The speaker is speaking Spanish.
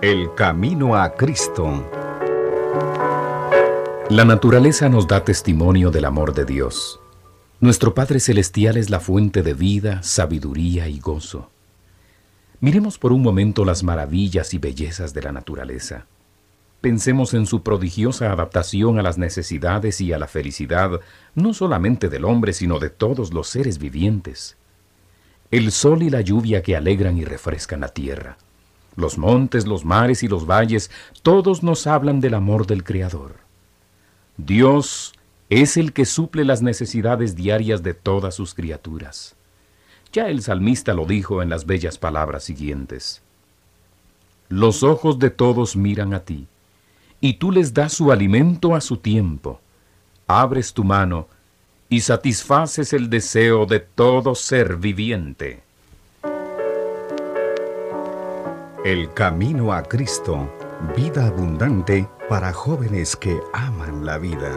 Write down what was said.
El camino a Cristo. La naturaleza nos da testimonio del amor de Dios. Nuestro Padre Celestial es la fuente de vida, sabiduría y gozo. Miremos por un momento las maravillas y bellezas de la naturaleza. Pensemos en su prodigiosa adaptación a las necesidades y a la felicidad, no solamente del hombre, sino de todos los seres vivientes. El sol y la lluvia que alegran y refrescan la tierra. Los montes, los mares y los valles, todos nos hablan del amor del Creador. Dios es el que suple las necesidades diarias de todas sus criaturas. Ya el salmista lo dijo en las bellas palabras siguientes. Los ojos de todos miran a ti y tú les das su alimento a su tiempo. Abres tu mano y satisfaces el deseo de todo ser viviente. El camino a Cristo, vida abundante para jóvenes que aman la vida.